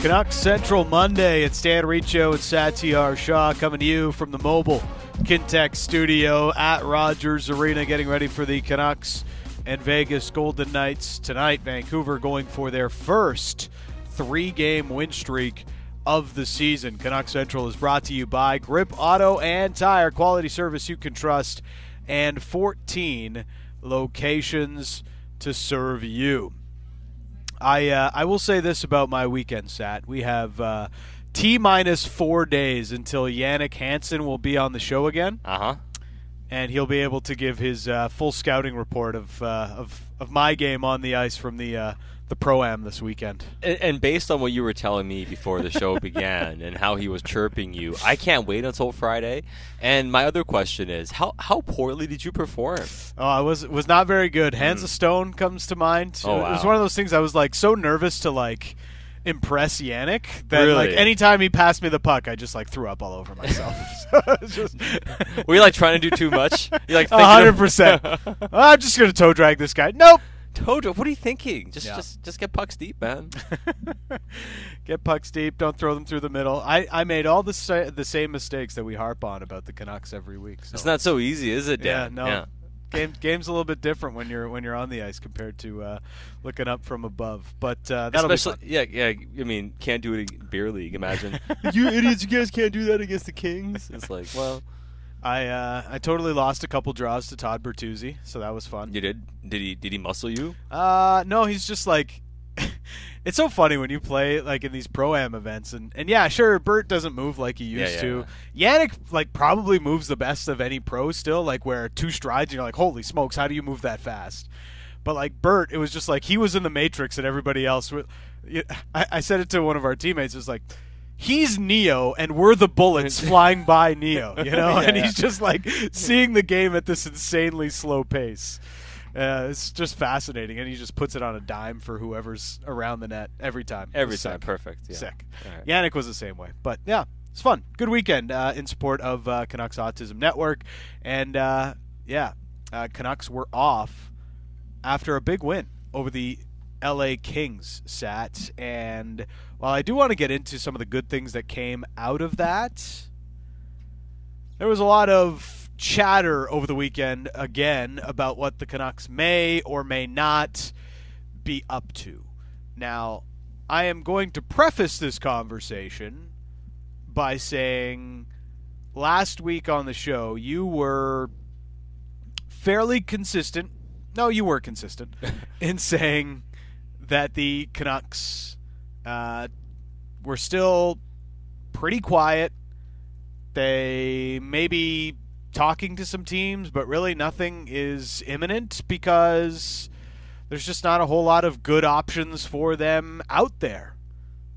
Canucks Central Monday. It's Dan Riccio and Satiar Shah coming to you from the mobile Kintec studio at Rogers Arena, getting ready for the Canucks and Vegas Golden Knights tonight. Vancouver going for their first three game win streak of the season. Canucks Central is brought to you by Grip Auto and Tire, quality service you can trust, and 14 locations to serve you. I uh, I will say this about my weekend, Sat. We have uh, T minus four days until Jannik Hansen will be on the show again. Uh huh. And he'll be able to give his uh, full scouting report of, uh, of of my game on the ice from the uh, the pro am this weekend. And, and, based on what you were telling me before the show began and how he was chirping you, I can't wait until Friday. And my other question is, how how poorly did you perform? Oh, I was was not very good. Hands mm. of Stone comes to mind. Oh, wow. It was one of those things I was like so nervous to like impress Jannik that really? like anytime he passed me the puck, I just like threw up all over myself. just Were you like trying to do too much? You like hundred percent. I'm just gonna toe drag this guy. Nope. Toto, what are you thinking? Just, yeah. just, just get pucks deep, man. get pucks deep. Don't throw them through the middle. I, I made all the sa- the same mistakes that we harp on about the Canucks every week. So. It's not so easy, is it? Dan? Yeah, no. Yeah. Game, game's a little bit different when you're when you're on the ice compared to uh, looking up from above. But uh, that'll Especially, be fun. yeah, yeah. I mean, can't do it in beer league. Imagine you idiots, you guys can't do that against the Kings. It's like, well, I uh, I totally lost a couple draws to Todd Bertuzzi, so that was fun. You did? Did he did he muscle you? Uh, no, he's just like. it's so funny when you play like in these pro am events, and and yeah, sure, Bert doesn't move like he used yeah, yeah, to. Yeah. Jannik like probably moves the best of any pro still, like where two strides, and you're like, holy smokes, how do you move that fast? But like Bert, it was just like he was in the matrix, and everybody else. I, I said it to one of our teammates. It's like he's Neo and we're the bullets flying by Neo, you know, yeah, and yeah. he's just like seeing the game at this insanely slow pace. Uh, it's just fascinating, and he just puts it on a dime for whoever's around the net every time. Every time, sick. perfect. Yeah. Sick. Right. Jannik was the same way, but yeah, it's fun. Good weekend uh, in support of uh, Canucks Autism Network, and uh, yeah, uh, Canucks were off after a big win over the LA Kings sat. And while I do want to get into some of the good things that came out of that, there was a lot of chatter over the weekend again about what the Canucks may or may not be up to. Now, I am going to preface this conversation by saying last week on the show, you were fairly consistent. No, you were consistent in saying that the Canucks uh, were still pretty quiet. They may be talking to some teams, but really nothing is imminent because there's just not a whole lot of good options for them out there.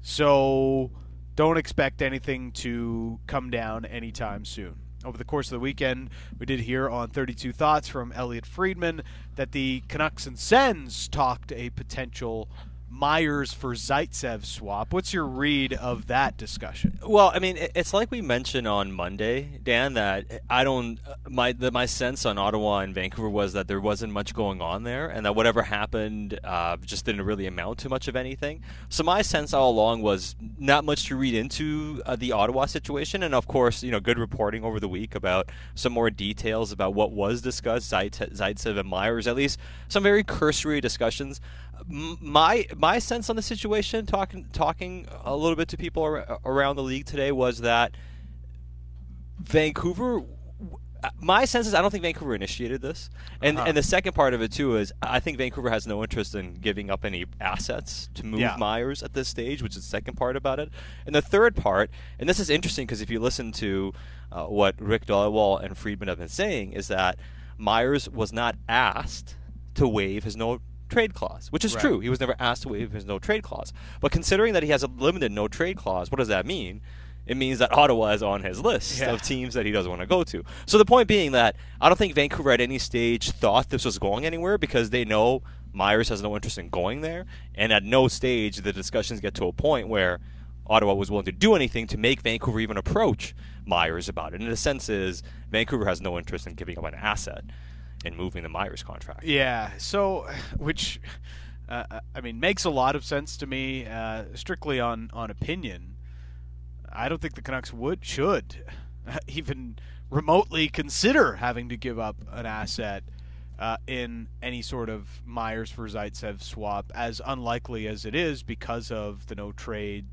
So don't expect anything to come down anytime soon. Over the course of the weekend, we did hear on 32 Thoughts from Elliot Friedman that the Canucks and Sens talked a potential Myers for Zaitsev swap. What's your read of that discussion? Well, I mean, it's like we mentioned on Monday, Dan. That I don't my the, my sense on Ottawa and Vancouver was that there wasn't much going on there, and that whatever happened uh, just didn't really amount to much of anything. So my sense all along was not much to read into uh, the Ottawa situation, and of course, you know, good reporting over the week about some more details about what was discussed, Zaitsev and Myers, at least some very cursory discussions my my sense on the situation, talking talking a little bit to people ar- around the league today, was that Vancouver. My sense is I don't think Vancouver initiated this, and uh-huh. and the second part of it too is I think Vancouver has no interest in giving up any assets to move yeah. Myers at this stage, which is the second part about it. And the third part, and this is interesting because if you listen to uh, what Rick Dhaliwal and Friedman have been saying, is that Myers was not asked to waive his no trade clause, which is right. true. He was never asked to waive his no trade clause. But considering that he has a limited no trade clause, what does that mean? It means that Ottawa is on his list yeah. of teams that he doesn't want to go to. So the point being that I don't think Vancouver at any stage thought this was going anywhere because they know Myers has no interest in going there, and at no stage the discussions get to a point where Ottawa was willing to do anything to make Vancouver even approach Myers about it. And the sense is Vancouver has no interest in giving up an asset and moving the Myers contract. Yeah. So, which uh, I mean, makes a lot of sense to me, uh, strictly on, on opinion. I don't think the Canucks would should even remotely consider having to give up an asset uh, in any sort of Myers for Zaitsev swap, as unlikely as it is because of the no trade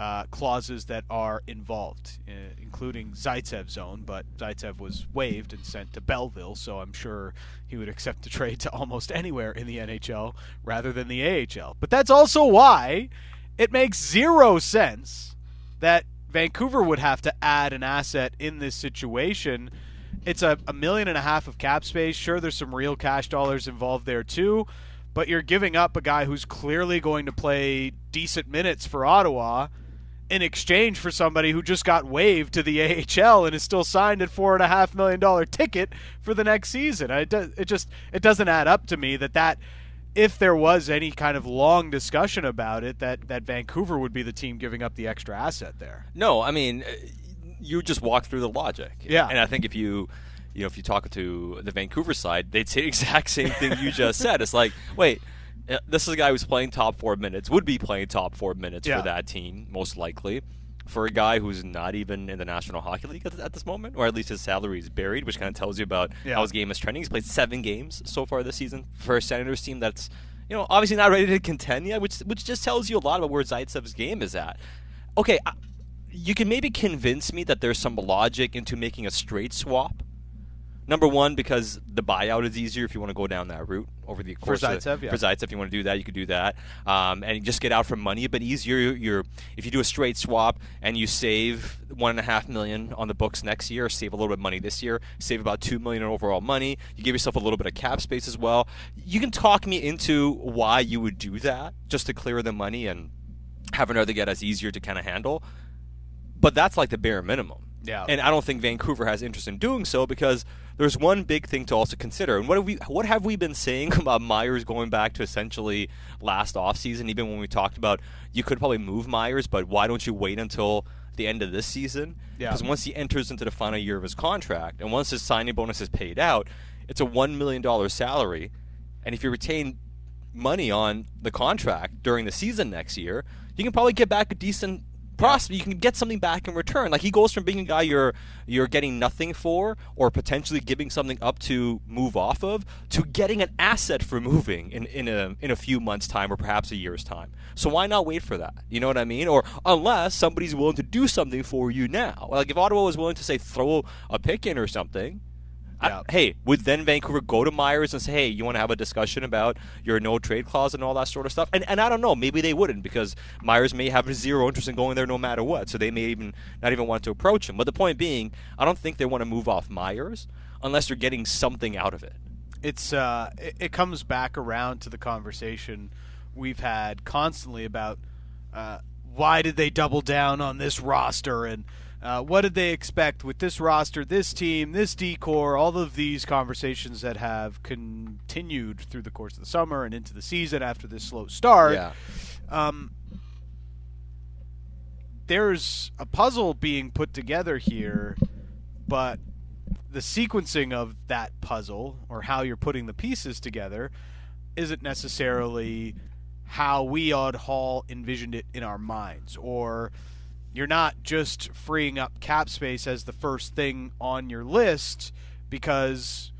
uh, clauses that are involved, uh, including Zaitsev's own. But Zaitsev was waived and sent to Belleville, so I'm sure he would accept a trade to almost anywhere in the NHL rather than the AHL. But that's also why it makes zero sense that Vancouver would have to add an asset in this situation. It's a, a million and a half of cap space. Sure, there's some real cash dollars involved there too, but you're giving up a guy who's clearly going to play decent minutes for Ottawa in exchange for somebody who just got waived to the AHL and is still signed at four and a half million dollar ticket for the next season. It, it just it doesn't add up to me that that if there was any kind of long discussion about it, that that Vancouver would be the team giving up the extra asset there. No, I mean, uh, you just walk through the logic. Yeah, and I think if you. You know, if you talk to the Vancouver side, they'd say the exact same thing you just said. It's like, wait, Uh, this is a guy who's playing top four minutes, would be playing top four minutes yeah. for that team, most likely. For a guy who's not even in the National Hockey League at, at this moment, or at least his salary is buried, which kind of tells you about yeah. how his game is trending. He's played seven games so far this season for a Senators team that's you know, obviously not ready to contend yet, which which just tells you a lot about where Zaitsev's game is at. Okay, you can maybe convince me that there's some logic into making a straight swap. Number one, because the buyout is easier if you want to go down that route over the course for Zaitsev. Of, yeah. For Zaitsev, if you want to do that, you could do that, um, and just get out from money. But easier, you're if you do a straight swap and you save one and a half million on the books next year, save a little bit of money this year, save about two million in overall money. You give yourself a little bit of cap space as well. You can talk me into why you would do that just to clear the money and have another get us easier to kind of handle. But that's like the bare minimum. Yeah. And I don't think Vancouver has interest in doing so because there's one big thing to also consider. And what have we what have we been saying about Myers going back to essentially last offseason, even when we talked about you could probably move Myers, but why don't you wait until the end of this season? Yeah. Because once he enters into the final year of his contract and once his signing bonus is paid out, it's a one million dollar salary. And if you retain money on the contract during the season next year, you can probably get back a decent prospect. You can get something back in return. Like he goes from being a guy you're you're getting nothing for, or potentially giving something up to move off of, to getting an asset for moving in, in a in a few months' time or perhaps a year's time. So why not wait for that? You know what I mean? Or unless somebody's willing to do something for you now. Like if Ottawa was willing to say throw a pick in or something, yeah. I, hey, would then Vancouver go to Myers and say, hey, you want to have a discussion about your no trade clause and all that sort of stuff? And, and I don't know, maybe they wouldn't because Myers may have zero interest in going there no matter what. So they may even not even want to approach him. But the point being, I don't think they want to move off Myers unless they're getting something out of it. It's uh, it, it comes back around to the conversation we've had constantly about uh, why did they double down on this roster and uh, what did they expect with this roster, this team, this decor, all of these conversations that have continued through the course of the summer and into the season after this slow start. Yeah. Um, there's a puzzle being put together here, but the sequencing of that puzzle or how you're putting the pieces together isn't necessarily how we odd Hall envisioned it in our minds or you're not just freeing up cap space as the first thing on your list because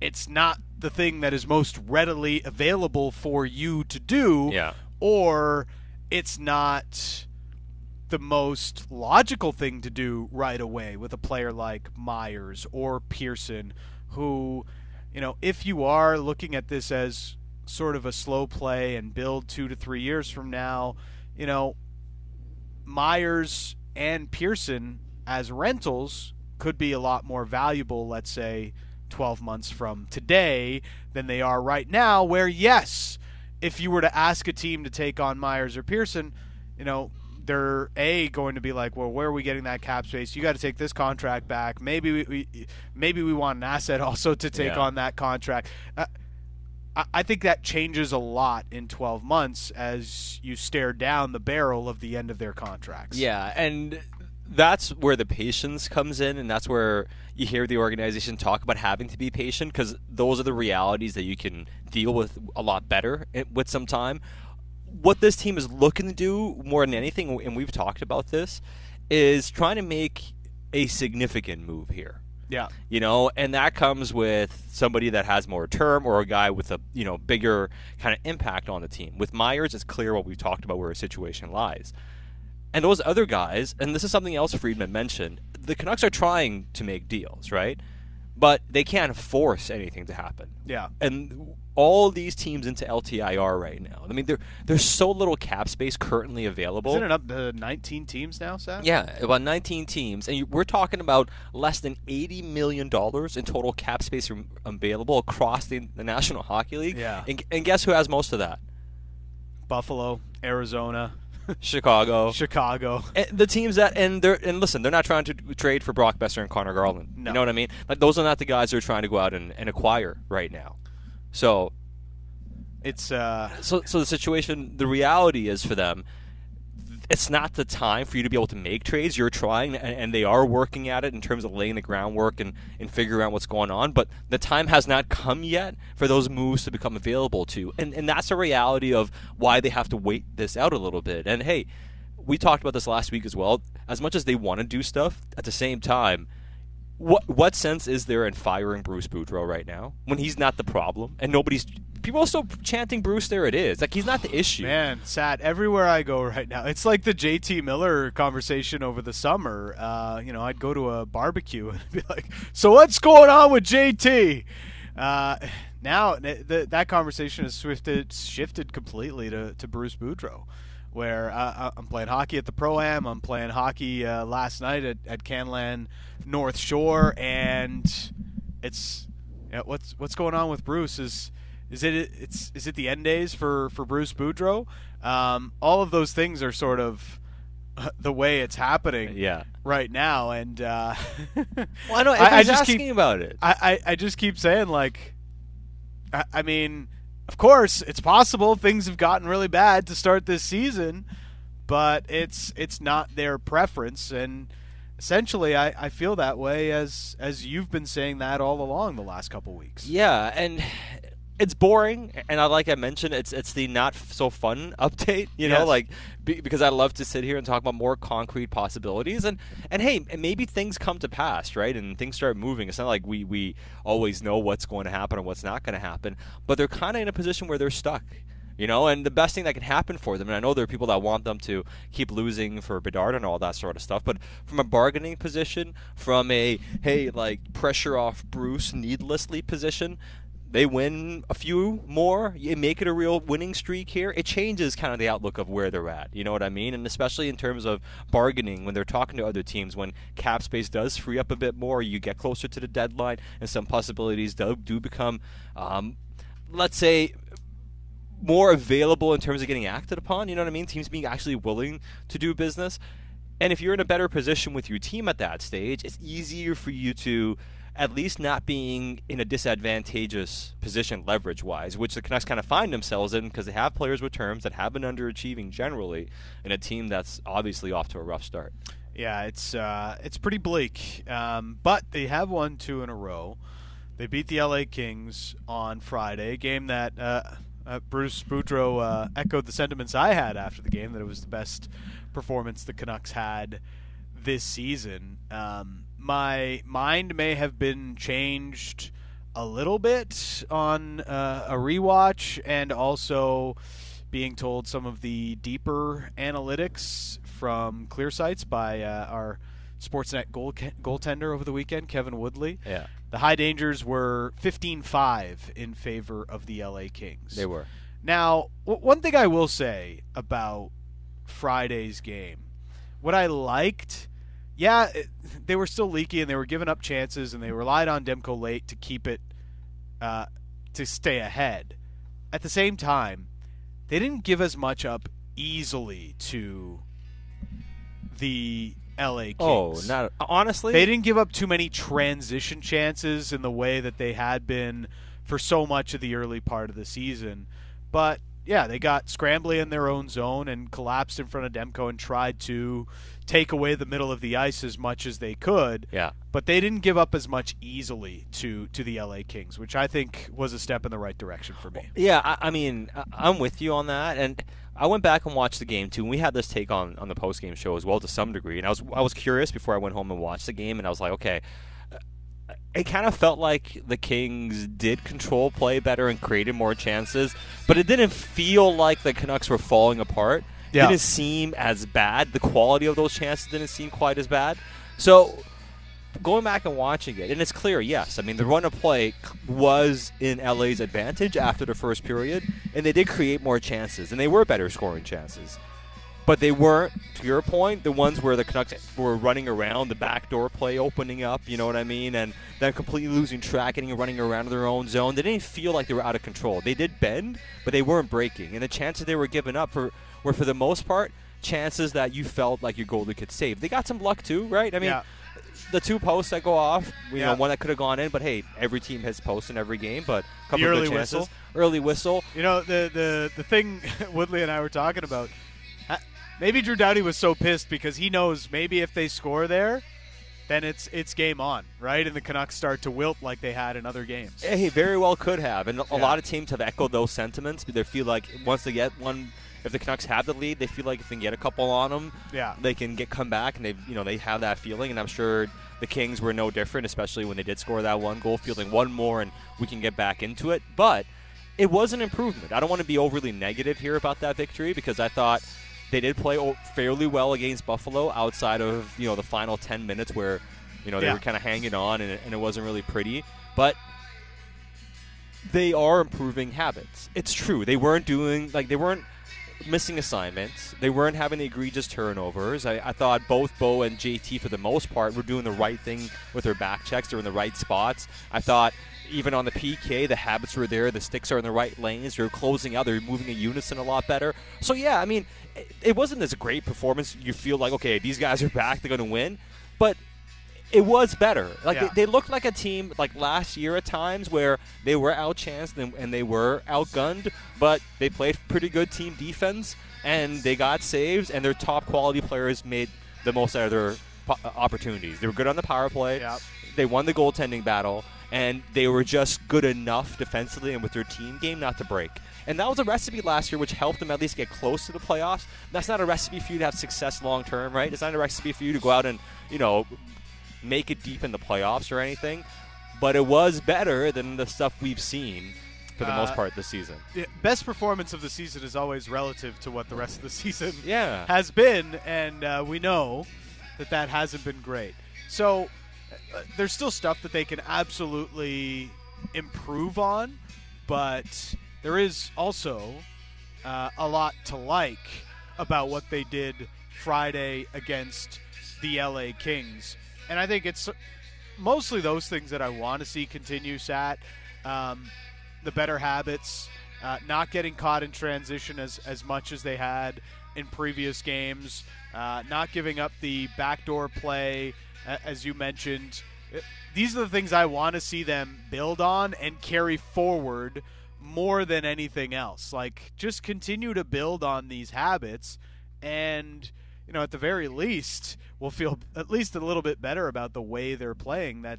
it's not the thing that is most readily available for you to do Yeah. or it's not the most logical thing to do right away with a player like Myers or Pearson who you know if you are looking at this as sort of a slow play and build 2 to 3 years from now you know Myers and Pearson as rentals could be a lot more valuable, let's say 12 months from today, than they are right now. Where, yes, if you were to ask a team to take on Myers or Pearson, you know, they're a going to be like, well, where are we getting that cap space? You got to take this contract back. Maybe we, we, maybe we want an asset also to take Yeah. on that contract. Uh, I- think that changes a lot in 12 months as you stare down the barrel of the end of their contracts. Yeah, and that's where the patience comes in, and that's where you hear the organization talk about having to be patient because those are the realities that you can deal with a lot better eh, with some time. What this team is looking to do more than anything, and we've talked about this, is trying to make a significant move here. Yeah. You know, and that comes with somebody that has more term or a guy with a, you know, bigger kind of impact on the team. With Myers, it's clear what we've talked about where his situation lies. And those other guys, and this is something else Friedman mentioned, the Canucks are trying to make deals, right? But they can't force anything to happen. Yeah. And all these teams into LTIR right now. I mean, there there's so little cap space currently available. Isn't it up to 19 teams now, Seth? Yeah, about 19 teams, and you, we're talking about less than 80 million dollars in total cap space available across the, the National Hockey League. Yeah. And, and guess who has most of that? Buffalo, Arizona, Chicago, Chicago. And the teams that and they're and listen, they're not trying to trade for Brock Boeser and Conor Garland. No. You know what I mean? Like those are not the guys who are trying to go out and, and acquire right now. So it's uh so so the situation the reality is for them it's not the time for you to be able to make trades. You're trying, and, and, they are working at it in terms of laying the groundwork and, and figuring out what's going on. But the time has not come yet for those moves to become available to. And, and that's a reality of why they have to wait this out a little bit. And hey, we talked about this last week as well. As much as they want to do stuff, at the same time, what what sense is there in firing Bruce Boudreau right now when he's not the problem and nobody's people are still chanting Bruce. There it is. Like he's not the issue. Man, sad everywhere I go right now. It's like the JT Miller conversation over the summer. Uh, you know, I'd go to a barbecue and be like, "So what's going on with JT?" Uh, now th- th- that conversation has shifted shifted completely to, to Bruce Boudreau, where uh, I'm playing hockey at the pro am. I'm playing hockey uh, last night at, at Canlan North Shore, and it's you know, what's what's going on with Bruce is is it it's is it the end days for for Bruce Boudreau? Um, all of those things are sort of the way it's happening yeah. right now, and uh, well, I know I, I just asking keep, about it. I, I, I just keep saying like, I, I mean, of course it's possible things have gotten really bad to start this season, but it's it's not their preference and essentially I, I feel that way as as you've been saying that all along the last couple weeks. Yeah, and it's boring, and I like I mentioned, it's it's the not so fun update. You know, Yes. like be, because I love to sit here and talk about more concrete possibilities, and and hey, and maybe things come to pass, right? And things start moving. It's not like we we always know what's going to happen and what's not going to happen, but they're kind of in a position where they're stuck. You know, and the best thing that can happen for them, and I know there are people that want them to keep losing for Bedard and all that sort of stuff, but from a bargaining position, from a hey, like pressure off Bruce needlessly position, they win a few more, you make it a real winning streak here, it changes kind of the outlook of where they're at. You know what I mean? And especially in terms of bargaining when they're talking to other teams, when cap space does free up a bit more, you get closer to the deadline, and some possibilities do, do become, um, let's say, more available in terms of getting acted upon. You know what I mean? Teams being actually willing to do business. And if you're in a better position with your team at that stage, it's easier for you to at least not being in a disadvantageous position leverage wise, which the Canucks kind of find themselves in because they have players with terms that have been underachieving generally in a team that's obviously off to a rough start. Yeah, it's uh, it's pretty bleak, um, but they have won two in a row. They beat the LA Kings on Friday, game that uh, uh, Bruce Boudreau uh, echoed the sentiments I had after the game that it was the best performance the Canucks had this season. Um, my mind may have been changed a little bit on uh, a rewatch, and also being told some of the deeper analytics from Clear Sights by uh, our Sportsnet goal goaltender over the weekend, Kevin Woodley. Yeah. The high dangers were 15-5 in favor of the LA Kings. They were. Now, w- one thing I will say about Friday's game, what I liked, yeah, it, they were still leaky and they were giving up chances and they relied on Demko late to keep it uh, to stay ahead. At the same time, they didn't give as much up easily to the LA Kings. Oh, not honestly. They didn't give up too many transition chances in the way that they had been for so much of the early part of the season. But yeah, they got scrambly in their own zone and collapsed in front of Demko and tried to take away the middle of the ice as much as they could. Yeah. But they didn't give up as much easily to to the LA Kings, which I think was a step in the right direction for me. Yeah, I, I mean, I'm with you on that, and I went back and watched the game too. And we had this take on on the post game show as well to some degree, and I was I was curious before I went home and watched the game, and I was like, okay. It kind of felt like the Kings did control play better and created more chances, but it didn't feel like the Canucks were falling apart. Yeah. Didn't seem as bad. The quality of those chances didn't seem quite as bad. So going back and watching it, and it's clear, yes. I mean, the run of play was in LA's advantage after the first period, and they did create more chances, and they were better scoring chances. But they weren't, to your point, the ones where the Canucks were running around, the backdoor play opening up, you know what I mean? And then completely losing track and running around in their own zone. They didn't feel like they were out of control. They did bend, but they weren't breaking. And the chances they were giving up for, were, for the most part, chances that you felt like your goalie could save. They got some luck, too, right? I mean, Yeah. the two posts that go off, you Yeah. know, one that could have gone in, but hey, every team has posts in every game, but a couple The of early good chances. whistle. Early whistle. You know the the the thing Woodley and I were talking about. Maybe Drew Doughty was so pissed because he knows maybe if they score there, then it's it's game on, right? And the Canucks start to wilt like they had in other games. He very well could have, and a Yeah. lot of teams have echoed those sentiments. They feel like once they get one, if the Canucks have the lead, they feel like if they can get a couple on them, Yeah. they can get come back, and they you know they have that feeling. And I'm sure the Kings were no different, especially when they did score that one goal, fielding one more, and we can get back into it. But it was an improvement. I don't want to be overly negative here about that victory because I thought they did play fairly well against Buffalo outside of you know the final 10 minutes where you know they Yeah. were kind of hanging on and it, and it wasn't really pretty. But they are improving habits. It's true. They weren't doing like they weren't missing assignments. They weren't having the egregious turnovers. I, I thought both Bo and JT, for the most part, were doing the right thing with their back checks. They're in the right spots. I thought even on the PK, the habits were there. The sticks are in the right lanes. They're closing out. They're moving in unison a lot better. So yeah, I mean, it, wasn't this great performance. You feel like okay, these guys are back. They're going to win, but it was better. Like Yeah. they, they looked like a team like last year at times where they were outchanced and, and they were outgunned, but they played pretty good team defense and they got saves and their top quality players made the most out of their po- opportunities. They were good on the power play. Yeah. They won the goaltending battle and they were just good enough defensively and with their team game not to break. And that was a recipe last year which helped them at least get close to the playoffs. That's not a recipe for you to have success long term, right? It's not a recipe for you to go out and, you know, make it deep in the playoffs or anything, but it was better than the stuff we've seen for the most Uh, part this season. The best performance of the season is always relative to what the rest of the season Yeah. has been, and uh, we know that that hasn't been great. So there's still stuff that they can absolutely improve on, but there is also uh, a lot to like about what they did Friday against the LA Kings, and I think it's mostly those things that I want to see continue. Sat um, the better habits, uh, not getting caught in transition as as much as they had in previous games, uh, not giving up the backdoor play, uh, as you mentioned. Uh, These are the things I want to see them build on and carry forward more than anything else. Like, just continue to build on these habits, and you know, at the very least, we'll feel at least a little bit better about the way they're playing. That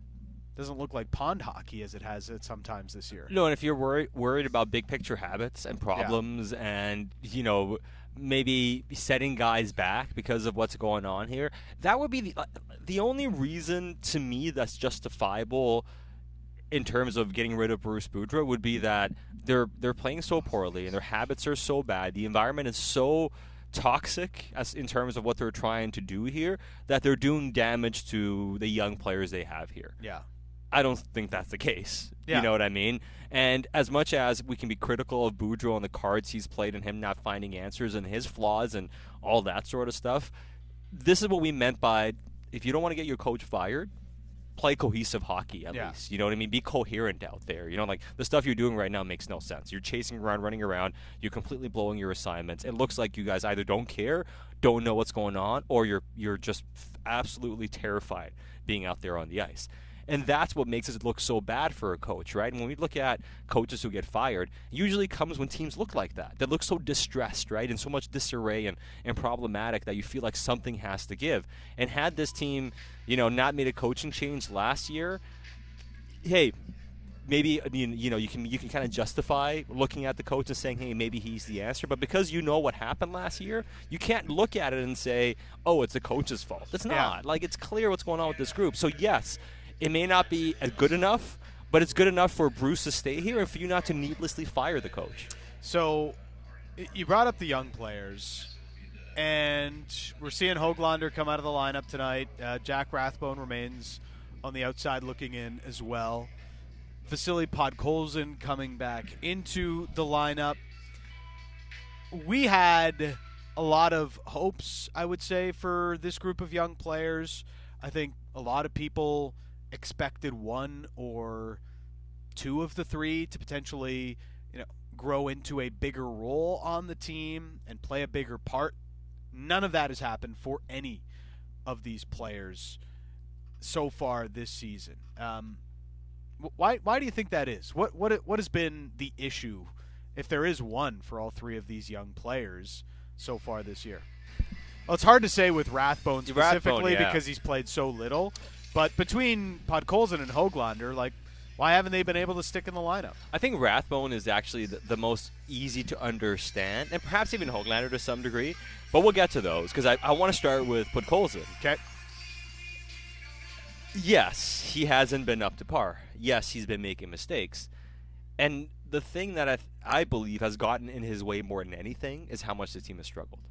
doesn't look like pond hockey as it has it sometimes this year. No, and if you're worried worried about big picture habits and problems and you know maybe setting guys back because of what's going on here, that would be the uh, the only reason to me that's justifiable in terms of getting rid of Bruce Boudreau would be that they're they're playing so poorly and their habits are so bad. The environment is so toxic as in terms of what they're trying to do here that they're doing damage to the young players they have here. Yeah. I don't think that's the case. Yeah. You know what I mean? And as much as we can be critical of Boudreau and the cards he's played and him not finding answers and his flaws and all that sort of stuff, this is what we meant by if you don't want to get your coach fired, play cohesive hockey at Yeah. least. You know what I mean? Be coherent out there. You know, like the stuff you're doing right now makes no sense. You're chasing around, running around, you're completely blowing your assignments. It looks like you guys either don't care, don't know what's going on, or you're you're just absolutely terrified being out there on the ice. And that's what makes it look so bad for a coach, right? And when we look at coaches who get fired, usually comes when teams look like that. That look so distressed, right? And so much disarray and, and problematic that you feel like something has to give. And had this team, you know, not made a coaching change last year, hey, maybe you know you can you can kind of justify looking at the coach and saying, hey, maybe he's the answer. But because you know what happened last year, you can't look at it and say, oh, it's the coach's fault. It's not. Yeah. Like it's clear what's going on with this group. So yes, it may not be good enough, but it's good enough for Bruce to stay here and for you not to needlessly fire the coach. So, you brought up the young players, and we're seeing Hoglander come out of the lineup tonight. Uh, Jack Rathbone remains on the outside looking in as well. Vasily Podkolzin coming back into the lineup. We had a lot of hopes, I would say, for this group of young players. I think a lot of people expected one or two of the three to potentially, you know, grow into a bigger role on the team and play a bigger part. None of that has happened for any of these players so far this season. Um, why why do you think that is? What what what has been the issue, if there is one, for all three of these young players so far this year? Well, it's hard to say with Rathbone Yeah, Rathbone, specifically yeah. because he's played so little. But between Podkolzin and Hoglander, like, why haven't they been able to stick in the lineup? I think Rathbone is actually the, the most easy to understand, and perhaps even Hoglander to some degree. But we'll get to those because I, I want to start with Podkolzin. Okay. Yes, he hasn't been up to par. Yes, he's been making mistakes. And the thing that I, th- I believe has gotten in his way more than anything is how much the team has struggled.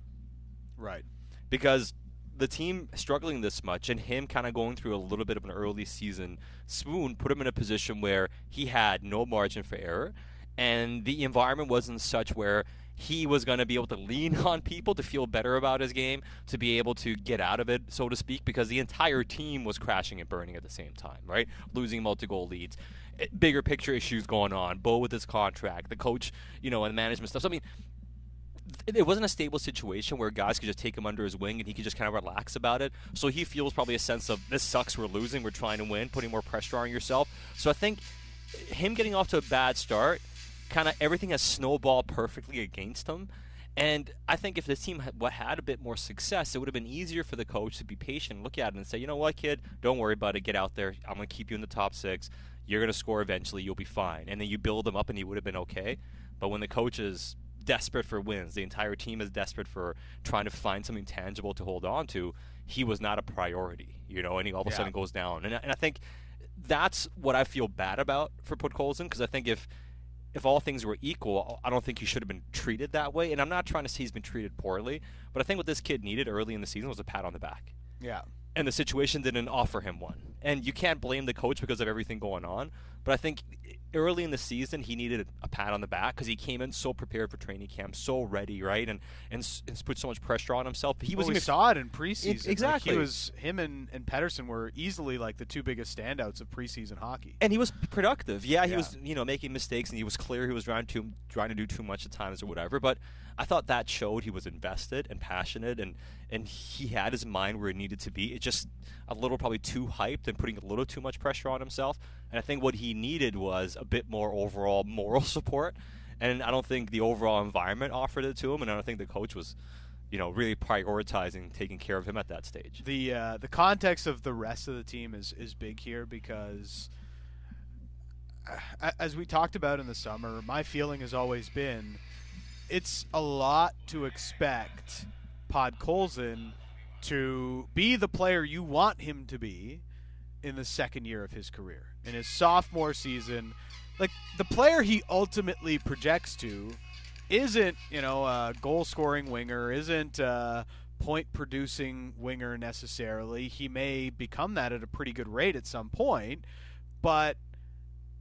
Right. Because the team struggling this much and him kind of going through a little bit of an early season swoon put him in a position where he had no margin for error and the environment wasn't such where he was going to be able to lean on people to feel better about his game, to be able to get out of it, so to speak, because the entire team was crashing and burning at the same time, right? Losing multi goal leads, Eh, bigger picture issues going on, Bo with his contract, the coach, you know, and management stuff. So, I mean, it wasn't a stable situation where guys could just take him under his wing and he could just kind of relax about it. So he feels probably a sense of this sucks, we're losing, we're trying to win, putting more pressure on yourself. So I think him getting off to a bad start, kind of everything has snowballed perfectly against him. And I think if this team had, had a bit more success, it would have been easier for the coach to be patient, look at it, and say, you know what, kid, don't worry about it. Get out there. I'm going to keep you in the top six. You're going to score eventually. You'll be fine. And then you build them up, and he would have been okay. But when the coach is desperate for wins, the entire team is desperate for trying to find something tangible to hold on to. He was not a priority, you know, and he all of a Yeah. sudden goes down. And, I- and I think that's what I feel bad about for Podkolzin because I think if if all things were equal, I don't think he should have been treated that way. And I'm not trying to say he's been treated poorly, but I think what this kid needed early in the season was a pat on the back. Yeah. And the situation didn't offer him one. And you can't blame the coach because of everything going on. But I think early in the season, he needed a pat on the back because he came in so prepared for training camp, so ready, right? And and, and put so much pressure on himself. He was well, we saw it in preseason. Like, exactly. he was him and, and Pedersen were easily like the two biggest standouts of preseason hockey. and he was productive. Yeah, he Yeah. was you know making mistakes, and he was clear he was trying to trying to do too much at times or whatever. But I thought that showed he was invested and passionate, and and he had his mind where it needed to be. It just a little probably too hyped and putting a little too much pressure on himself. And I think what he needed was a bit more overall moral support. And I don't think the overall environment offered it to him, and I don't think the coach was. You know, really prioritizing taking care of him at that stage. The uh, the context of the rest of the team is is big here because uh, as we talked about in the summer, my feeling has always been it's a lot to expect Podkolzin to be the player you want him to be in the second year of his career. In his sophomore season, like the player he ultimately projects to isn't, you know, a goal scoring winger, isn't a point producing winger necessarily. He may become that at a pretty good rate at some point, but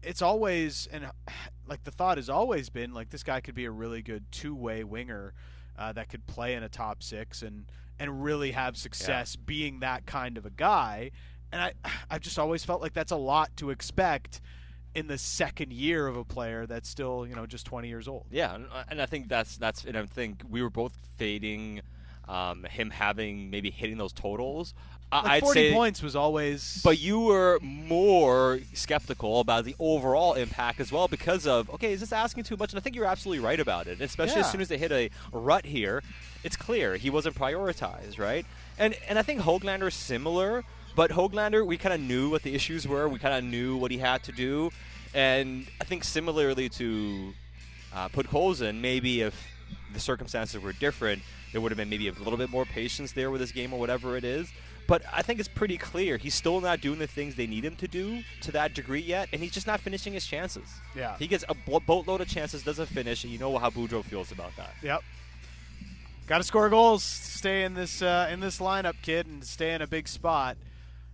it's always and like the thought has always been like this guy could be a really good two-way winger uh, that could play in a top six and and really have success being that kind of a guy. And I I've just always felt like that's a lot to expect in the second year of a player that's still you know just 20 years old. Yeah, and, uh, I think that's that's and I think we were both fading um, him having maybe hitting those totals Like I'd 40 say, points was always. but you were more skeptical about the overall impact as well because of okay, is this asking too much? And I think you're absolutely right about it. Especially Yeah. as soon as they hit a rut here, it's clear he wasn't prioritized, right? And and I think Hoglander is similar, but Hoglander we kind of knew what the issues were. We kind of knew what he had to do, and I think similarly to uh, Podkolzin, maybe if the circumstances were different, there would have been maybe a little bit more patience there with his game or whatever it is. But I think it's pretty clear he's still not doing the things they need him to do to that degree yet, and he's just not finishing his chances. Yeah. He gets a boatload of chances, doesn't finish, and you know how Boudreau feels about that. Yep. Got to score goals, stay in this uh, in this lineup, kid, and stay in a big spot.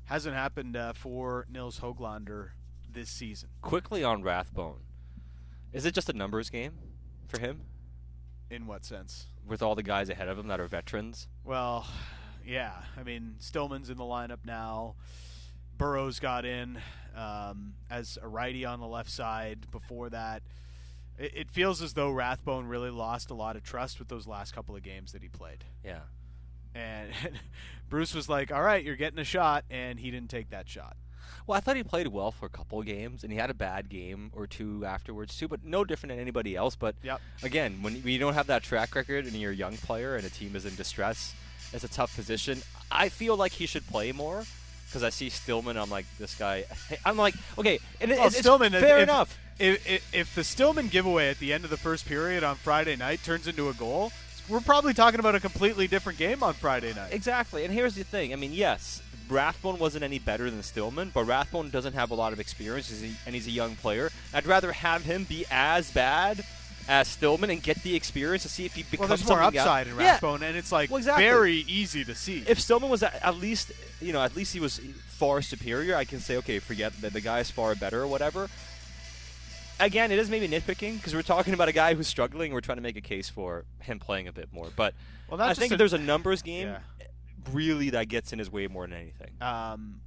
Hasn't happened uh, for Nils Hoglander this season. Quickly on Rathbone, is it just a numbers game for him In what sense? with all the guys ahead of him that are veterans? Well, yeah. I mean, Stillman's in the lineup now. Burroughs got in um, as a righty on the left side. Before that, it, it feels as though Rathbone really lost a lot of trust with those last couple of games that he played. Yeah. And Bruce was like, "All right, you're getting a shot," and he didn't take that shot. Well, I thought he played well for a couple of games, and he had a bad game or two afterwards too, but no different than anybody else. But Yep. again, when you don't have that track record and you're a young player and a team is in distress, it's a tough position. I feel like he should play more because I see Stillman. I'm like, this guy. I'm like, okay, and Well, it's, Stillman, fair if- enough. If, if, if the Stillman giveaway at the end of the first period on Friday night turns into a goal, we're probably talking about a completely different game on Friday night. Exactly. And here's the thing. I mean, yes, Rathbone wasn't any better than Stillman, but Rathbone doesn't have a lot of experience, and he's a young player. I'd rather have him be as bad as Stillman and get the experience to see if he Well, becomes there's more upside in Yeah. Rathbone, and it's like Well, exactly. very easy to see. If Stillman was at, at least, you know, at least he was far superior, I can say, okay, forget that the guy is far better or whatever. Again, it is maybe nitpicking because we're talking about a guy who's struggling. We're trying to make a case for him playing a bit more, but well, I think if there's a numbers game, Yeah. really that gets in his way more than anything. Um,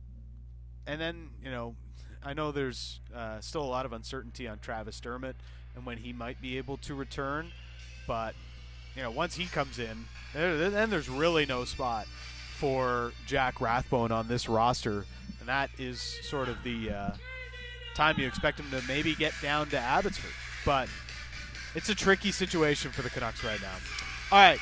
and then you know, I know there's uh, still a lot of uncertainty on Travis Dermott and when he might be able to return, but you know, once he comes in, there, then there's really no spot for Jack Rathbone on this roster, and that is sort of the uh, time you expect him to maybe get down to Abbotsford. But it's a tricky situation for the Canucks right now. All right,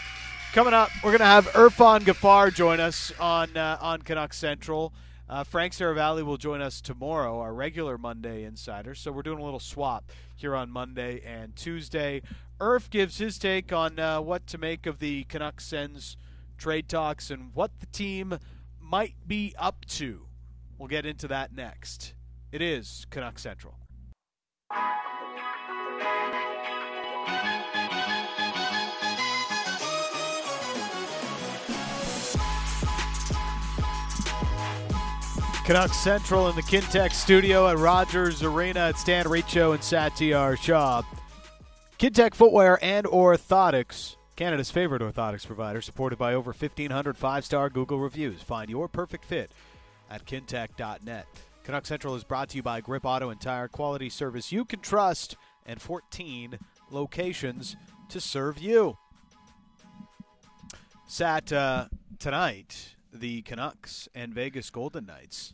coming up, we're going to have Irfan Gaffar join us on uh, on Canucks Central. Uh, Frank Seravalli will join us tomorrow, our regular Monday insider. So we're doing a little swap here on Monday and Tuesday. Irf gives his take on uh, what to make of the Canucks Sens trade talks and what the team might be up to. We'll get into that next. It is Canuck Central. Canucks Central in the Kintec studio at Rogers Arena. at Stan Riccio and Satiar Shah. Kintec Footwear and Orthotics, Canada's favorite orthotics provider, supported by over 1,500 five-star Google reviews. Find your perfect fit at kintec.net. Canuck Central is brought to you by Grip Auto and Tire, quality service you can trust, and 14 locations to serve you. Sat uh, tonight, the Canucks and Vegas Golden Knights.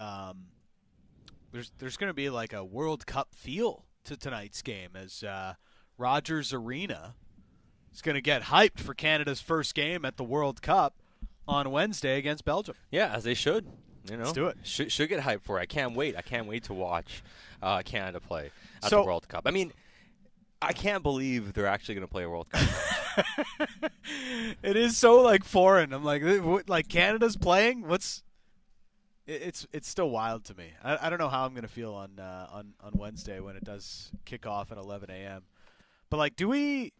Um, there's there's going to be like a World Cup feel to tonight's game as uh, Rogers Arena is going to get hyped for Canada's first game at the World Cup on Wednesday against Belgium. Yeah, as they should. You know, Let's do it. Should, should get hyped for it. I can't wait. I can't wait to watch uh, Canada play at So- the World Cup. I mean, I can't believe they're actually going to play a World Cup. it is so like foreign. I'm like, "Eh, what- like Canada's playing. What's it- it's it's still wild to me. I, I don't know how I'm gonna feel on uh, on on Wednesday when it does kick off at 11 a.m. But like, do we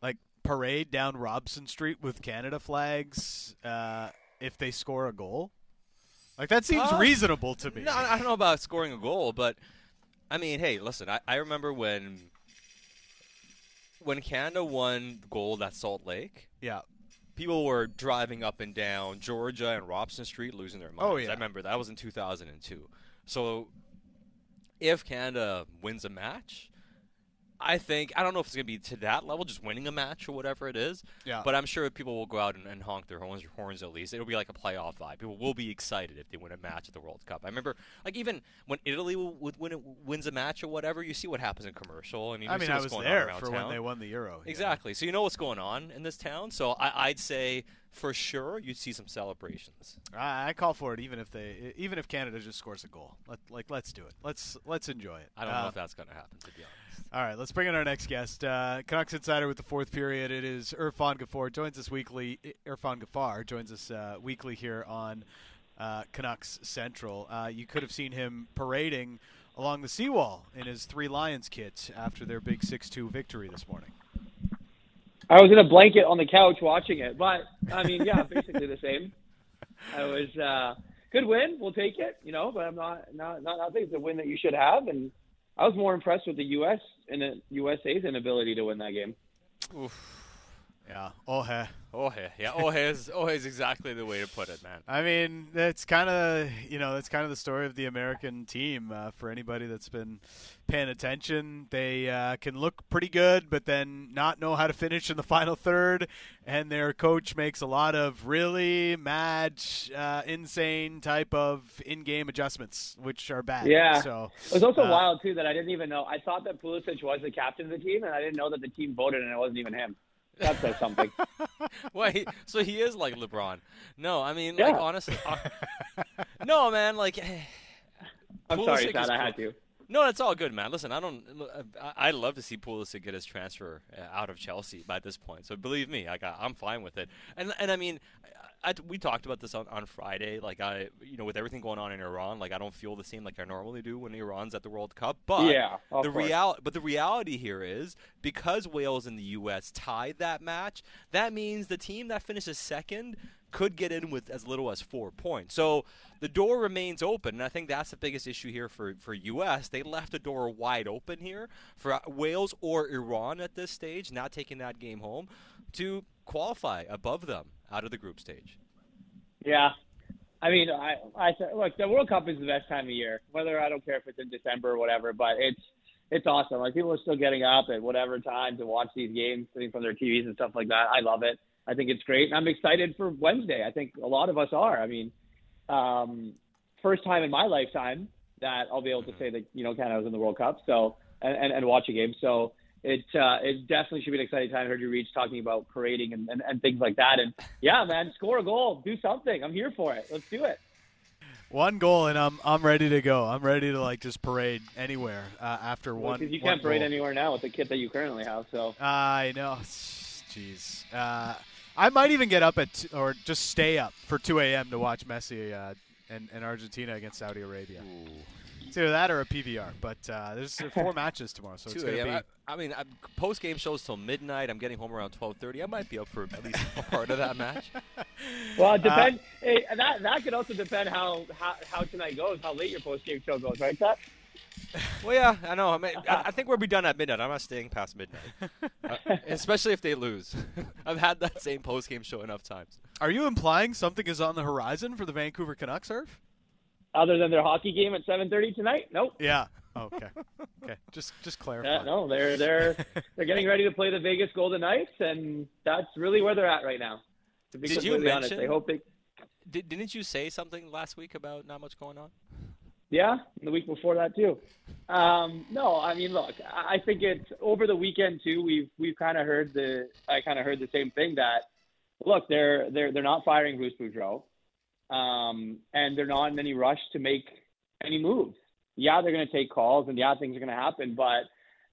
like parade down Robson Street with Canada flags uh, if they score a goal? Like that seems Uh, reasonable to me. no, I don't know about scoring a goal, but I mean, hey, listen. I, I remember when when Canada won gold at Salt Lake. yeah, People were driving up and down Georgia and Robson Street, losing their minds. Oh, yeah. I remember that was in 2002. So, if Canada wins a match, I think I don't know if it's gonna be to that level, just winning a match or whatever it is. Yeah. But I'm sure people will go out and, and honk their horns, horns at least. It'll be like a playoff vibe. People will be excited if they win a match at the World Cup. I remember, like even when Italy w- w- when it wins a match or whatever, you see what happens in commercial, and you I see mean, I what's was going there for town. when they won the Euro. Exactly. So you know what's going on in this town. So I, I'd say for sure you'd see some celebrations. I, I call for it, even if they, even if Canada just scores a goal. Let, like, let's do it. Let's let's enjoy it. I don't Uh, know if that's going to happen, to be honest. All right, let's bring in our next guest. Uh, Canucks Insider with the fourth period. It is Irfan Gaffar joins us weekly. Irfan Gaffar joins us uh, weekly here on uh, Canucks Central. Uh, you could have seen him parading along the seawall in his Three Lions kit after their big 6-2 victory this morning. I was in a blanket on the couch watching it, but I mean, yeah, basically the same. I was uh, good win. We'll take it, you know. But I'm not not not. I think it's a win that you should have, and I was more impressed with the U.S. and the USA's inability to win that game. Yeah, oh hey. Ohe, yeah, Ohe is Ohe is exactly the way to put it, man. I mean, that's kind of you know that's kind of the story of the American team. Uh, for anybody that's been paying attention, they uh, can look pretty good, but then not know how to finish in the final third. And their coach makes a lot of really mad, uh, insane type of in-game adjustments, which are bad. Yeah. So It was also Uh, wild too that I didn't even know. I thought that Pulisic was the captain of the team, and I didn't know that the team voted and it wasn't even him. That says something. Wait, so he is like LeBron? No, I mean, like honestly, uh, no, man. Like, I'm Pulisic sorry, is Thad. I had to. No, that's all good, man. Listen, I don't. I- I'd love to see Pulisic get his transfer uh, out of Chelsea by this point. So believe me, like I, I'm fine with it. And and I mean, I, I- we talked about this on, on Friday. Like I, you know, with everything going on in Iran, like I don't feel the same like I normally do when Iran's at the World Cup. But Yeah, the real, but the reality here is because Wales and the U.S. tied that match, that means the team that finishes second could get in with as little as four points. So the door remains open, and I think that's the biggest issue here for for U.S. They left the door wide open here for uh, Wales or Iran at this stage, not taking that game home, to qualify above them out of the group stage. Yeah. I mean, I, I look. The World Cup is the best time of year. Whether I don't care if it's in December or whatever, but it's it's awesome. Like people are still getting up at whatever time to watch these games, sitting from their TVs and stuff like that. I love it. I think it's great, and I'm excited for Wednesday. I think a lot of us are. I mean, um, first time in my lifetime that I'll be able to say that you know Canada was in the World Cup. So and and, and watch a game. So it uh, it definitely should be an exciting time. I heard you reach talking about parading and, and, and things like that. And yeah, man, score a goal, do something. I'm here for it. Let's do it. one goal, and I'm I'm ready to go. I'm ready to like just parade anywhere uh, after one. Because you one can't parade goal. anywhere now with the kit that you currently have. So I know. Jeez. Uh, I might even get up at t- or just stay up for 2 a.m. to watch Messi uh, and, and Argentina against Saudi Arabia. It's either that or a PVR. But uh, there's uh, four matches tomorrow, so it's going to be. I, I mean, post game shows till midnight. I'm getting home around 12:30. I might be up for at least a part of that match. well, it depend. hey, that that could also depend how, how how tonight goes, how late your post game show goes, right? That Well, yeah, I know. I, mean, I I think we'll be done at midnight. I'm not staying past midnight, uh, especially if they lose. I've had that same post game show enough times. Are you implying something is on the horizon for the Vancouver Canucks, Surf? other than their hockey game at 7:30 tonight, nope. Yeah. Okay. okay. Just just clarify. Uh, no, they're they're they're getting ready to play the Vegas Golden Knights, and that's really where they're at right now. To be Did you completely honest, mention- I hope they. Did, didn't you say something last week about not much going on? Yeah, the week before that too. Um, no, I mean, look, I think it's over the weekend too. We've we've kind of heard the I kind of heard the same thing that look, they're they're they're not firing Bruce Boudreau, um, and they're not in any rush to make any moves. Yeah, they're going to take calls, and yeah, things are going to happen, but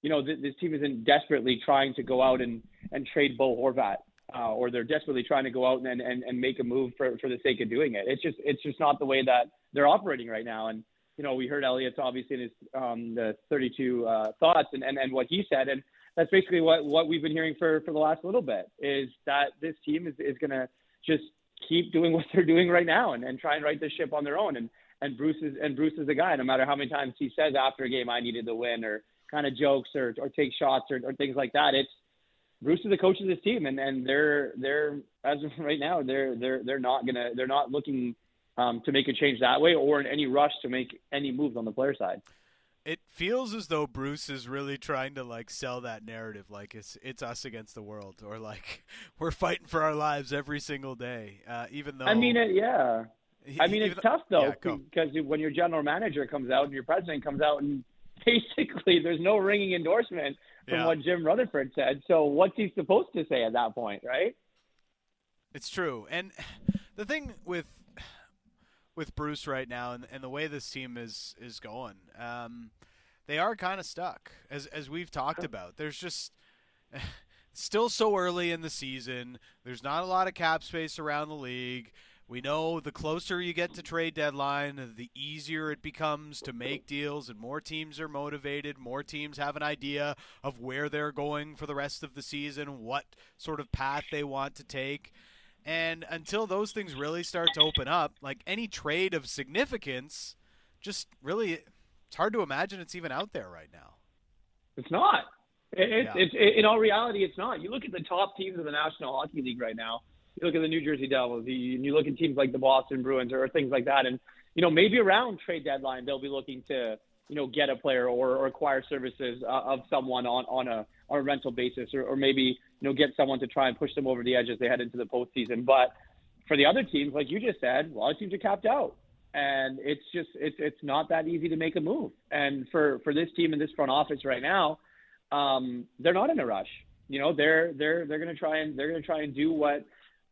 you know, th- this team isn't desperately trying to go out and and trade Bo Horvat. Uh, or they're desperately trying to go out and, and, and make a move for, for the sake of doing it. It's just it's just not the way that they're operating right now. And you know, we heard Elliotte's obviously in his um, the 32 uh, thoughts and, and, and what he said, and that's basically what, what we've been hearing for, for the last little bit is that this team is, is going to just keep doing what they're doing right now and, and try and right the ship on their own. And and Bruce is and Bruce is the guy. No matter how many times he says after a game, I needed the win, or kind of jokes or or take shots or, or things like that. It's Bruce is the coach of this team, and, and they're they're as of right now they're they're they're not gonna they're not looking um, to make a change that way or in any rush to make any moves on the player side. it feels as though Bruce is really trying to like sell that narrative, like it's it's us against the world, or like we're fighting for our lives every single day. Uh, even though I mean, it, yeah. I mean, it's even- tough though Yeah, because when your general manager comes out and your president comes out and basically there's no ringing endorsement from Yeah. what Jim Rutherford said. So what's he supposed to say at that point, right? It's true, and the thing with with Bruce right now, and, and the way this team is is going, um, they are kind of stuck, as as we've talked about. There's just still so early in the season. There's not a lot of cap space around the league. We know the closer you get to trade deadline, the easier it becomes to make deals, and more teams are motivated. More teams have an idea of where they're going for the rest of the season, what sort of path they want to take. And until those things really start to open up, like any trade of significance, just really, it's hard to imagine it's even out there right now. It's not. It, it's, Yeah. it's in all reality, it's not. You look at the top teams of the National Hockey League right now. You look at the New Jersey Devils. You, you look at teams like the Boston Bruins or things like that, and you know maybe around trade deadline they'll be looking to you know get a player or, or acquire services uh, of someone on on a on a rental basis, or, or maybe you know get someone to try and push them over the edge as they head into the postseason. But for the other teams, like you just said, a lot of teams are capped out, and it's just it's it's not that easy to make a move. And for for this team in this front office right now, um, they're not in a rush. You know, they're they're they're going to try and they're going to try and do what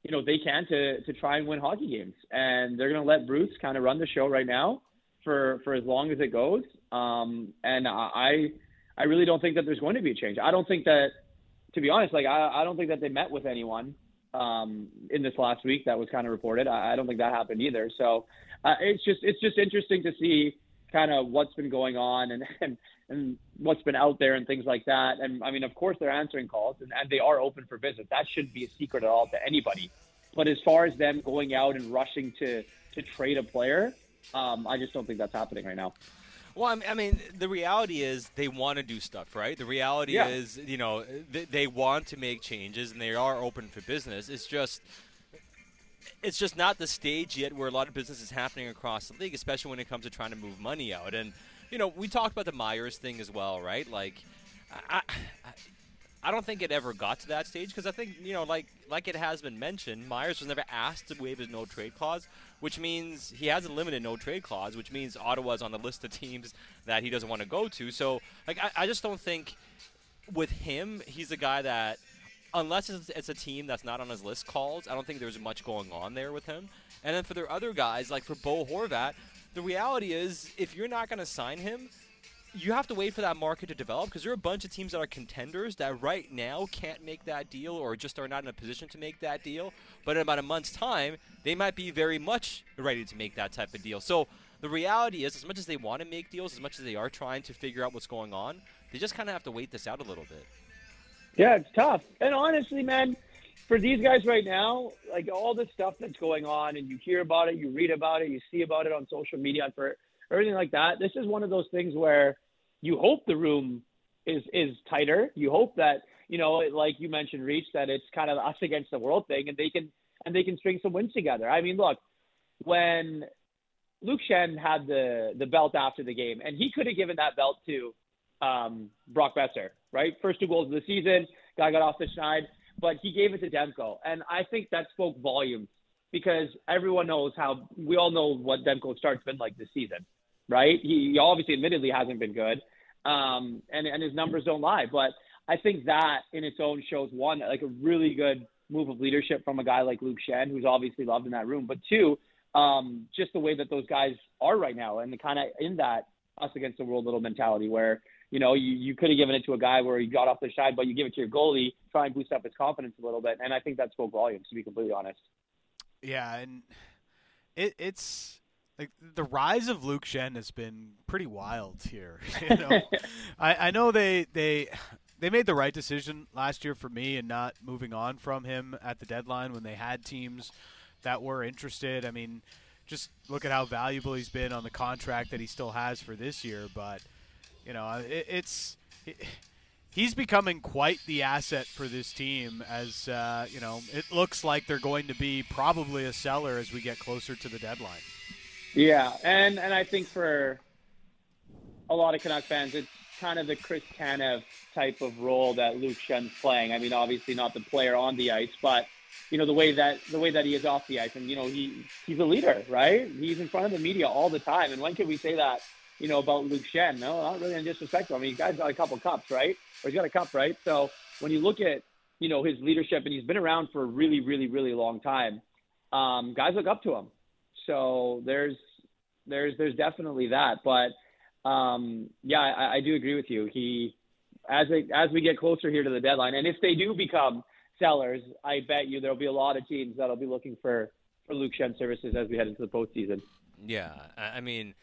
you know they can to to try and win hockey games, and they're going to let Bruce kind of run the show right now for for as long as it goes. Um, and I I really don't think that there's going to be a change. I don't think that, to be honest, like I I don't think that they met with anyone um, in this last week that was kind of reported. I, I don't think that happened either. So uh, it's just it's just interesting to see kind of what's been going on and, and and what's been out there and things like that. And I mean, of course, they're answering calls and, and they are open for business. That shouldn't be a secret at all to anybody. But as far as them going out and rushing to to trade a player, um, I just don't think that's happening right now. Well, I mean- the reality is they want to do stuff, right? The reality Yeah. is, you know, they, they want to make changes and they are open for business. It's just, it's just not the stage yet where a lot of business is happening across the league, especially when it comes to trying to move money out. And you know, we talked about the Myers thing as well, right? Like, I, I, I don't think it ever got to that stage because I think you know, like like it has been mentioned, Myers was never asked to waive his no trade clause, which means he has a limited no trade clause, which means Ottawa's on the list of teams that he doesn't want to go to. So, like, I, I just don't think with him, he's a guy that. Unless it's, it's a team that's not on his list calls, I don't think there's much going on there with him. And then for their other guys, like for Bo Horvat, the reality is if you're not going to sign him, you have to wait for that market to develop because there are a bunch of teams that are contenders that right now can't make that deal or just are not in a position to make that deal. But in about a month's time, they might be very much ready to make that type of deal. So the reality is, as much as they want to make deals, as much as they are trying to figure out what's going on, they just kind of have to wait this out a little bit. Yeah, it's tough. And honestly, man, for these guys right now, like all the stuff that's going on, and you hear about it, you read about it, you see about it on social media, for everything like that, this is one of those things where you hope the room is is tighter. You hope that you know, like you mentioned, Reach, that it's kind of us against the world thing, and they can and they can string some wins together. I mean, look, when Luke Schenn had the the belt after the game, and he could have given that belt to um, Brock Boeser, right? First two goals of the season, guy got off the schneid, but he gave it to Demko, and I think that spoke volumes because everyone knows how we all know what Demko's start's been like this season, right? He, he obviously, admittedly, hasn't been good, um, and and his numbers don't lie, but I think that in its own shows one like a really good move of leadership from a guy like Luke Schenn, who's obviously loved in that room, but two, um, just the way that those guys are right now, and the kind of in that us against the world little mentality where you know you, you could have given it to a guy where he got off the side, but you give it to your goalie, try and boost up his confidence a little bit, and I think that spoke volumes to be completely honest. Yeah, and it, it's like the rise of Luke Schenn has been pretty wild here. You know, I, I know they they they made the right decision last year for me and not moving on from him at the deadline when they had teams that were interested. I mean, just look at how valuable he's been on the contract that he still has for this year. But you know, it, it's. It, He's becoming quite the asset for this team, as uh, you know. It looks like they're going to be probably a seller as we get closer to the deadline. Yeah, and and I think for a lot of Canuck fans, it's kind of the Chris Tanev type of role that Luke Schenn's playing. I mean, obviously not the player on the ice, but you know the way that the way that he is off the ice, and you know he he's a leader, right? He's in front of the media all the time, and when can we say that? You know about Luke Schenn? No, not really in disrespect. I mean, guy's got a couple cups, right? Or he's got a cup, right? So when you look at you know his leadership, and he's been around for a really, really, really long time. Um, guys look up to him. So there's there's there's definitely that, but um, yeah, I, I do agree with you. He as as we get closer here to the deadline, and if they do become sellers, I bet you there'll be a lot of teams that'll be looking for for Luke Schenn services as we head into the postseason. Yeah, I mean,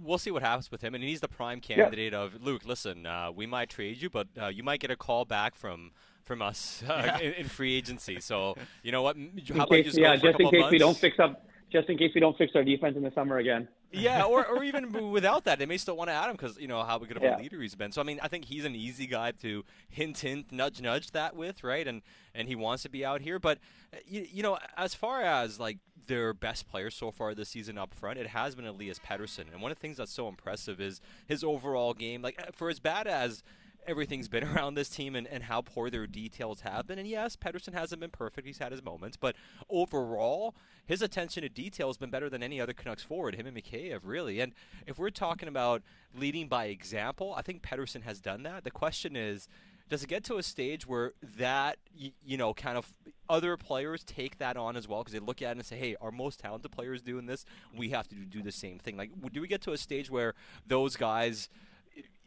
we'll see what happens with him, and he's the prime candidate yeah. of Luke. Listen, uh, we might trade you, but uh, you might get a call back from from us uh, yeah. in, in, free agency. So you know what? How about case, just yeah, just in case months? we don't fix up, just in case we don't fix our defense in the summer again yeah, or, or even without that, they may still want to add him because you know how good of yeah. a leader he's been. So I mean, I think he's an easy guy to hint, hint, nudge, nudge that with, right? And and he wants to be out here. But uh, you, you know, as far as like their best players so far this season up front, it has been Elias Pettersson. And one of the things that's so impressive is his overall game. Like uh, for as bad as everything's been around this team and, and how poor their details have been. And yes, Pettersson hasn't been perfect. He's had his moments. But overall, his attention to detail has been better than any other Canucks forward, him and Mikheyev, really. And if we're talking about leading by example, I think Pettersson has done that. The question is, does it get to a stage where that you, you know kind of other players take that on as well because they look at it and say hey our most talented players doing this we have to do the same thing like do we get to a stage where those guys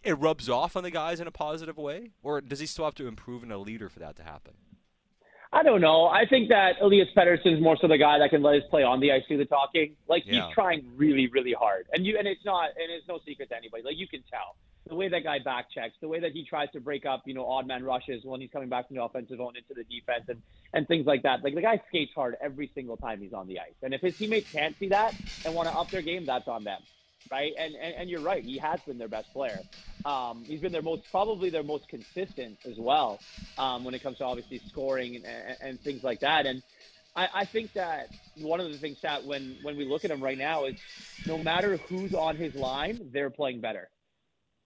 it rubs off on the guys in a positive way, or does he still have to improve in a leader for that to happen? I don't know. I think that Elias Pettersson's more so the guy that can let his play on the ice do the talking. Like yeah. he's trying really, really hard, and you and it's not and it's no secret to anybody. Like you can tell the way that guy back checks, the way that he tries to break up, you know, odd man rushes when he's coming back from the offensive zone into the defense and and things like that. Like the guy skates hard every single time he's on the ice, and if his teammates can't see that and want to up their game, that's on them right? And, and and you're right. He has been their best player. Um, he's been their most probably their most consistent as well um, when it comes to obviously scoring and, and, and things like that. And I, I think that one of the things that when when we look at him right now is no matter who's on his line, they're playing better.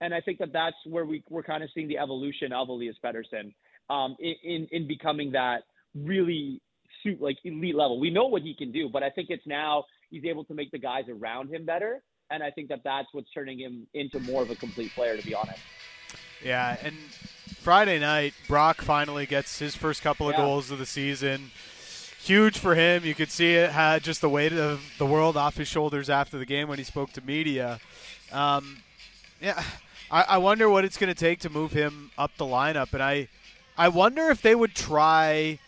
And I think that that's where we, we're kind of seeing the evolution of Elias Pettersson um, in, in, in becoming that really suit like elite level. We know what he can do, but I think it's now he's able to make the guys around him better and I think that that's what's turning him into more of a complete player, to be honest. Yeah, and Friday night, Brock finally gets his first couple of yeah. goals of the season. Huge for him. You could see it had just the weight of the world off his shoulders after the game when he spoke to media. Um, yeah, I, I wonder what it's going to take to move him up the lineup, and I, I wonder if they would try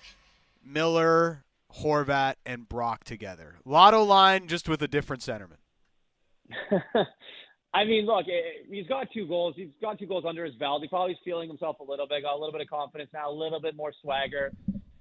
Miller, Horvat, and Brock together. Lotto line, just with a different centerman. I mean, look, eh, he's got two goals. He's got two goals under his belt. He probably feeling himself a little bit, got a little bit of confidence now, a little bit more swagger.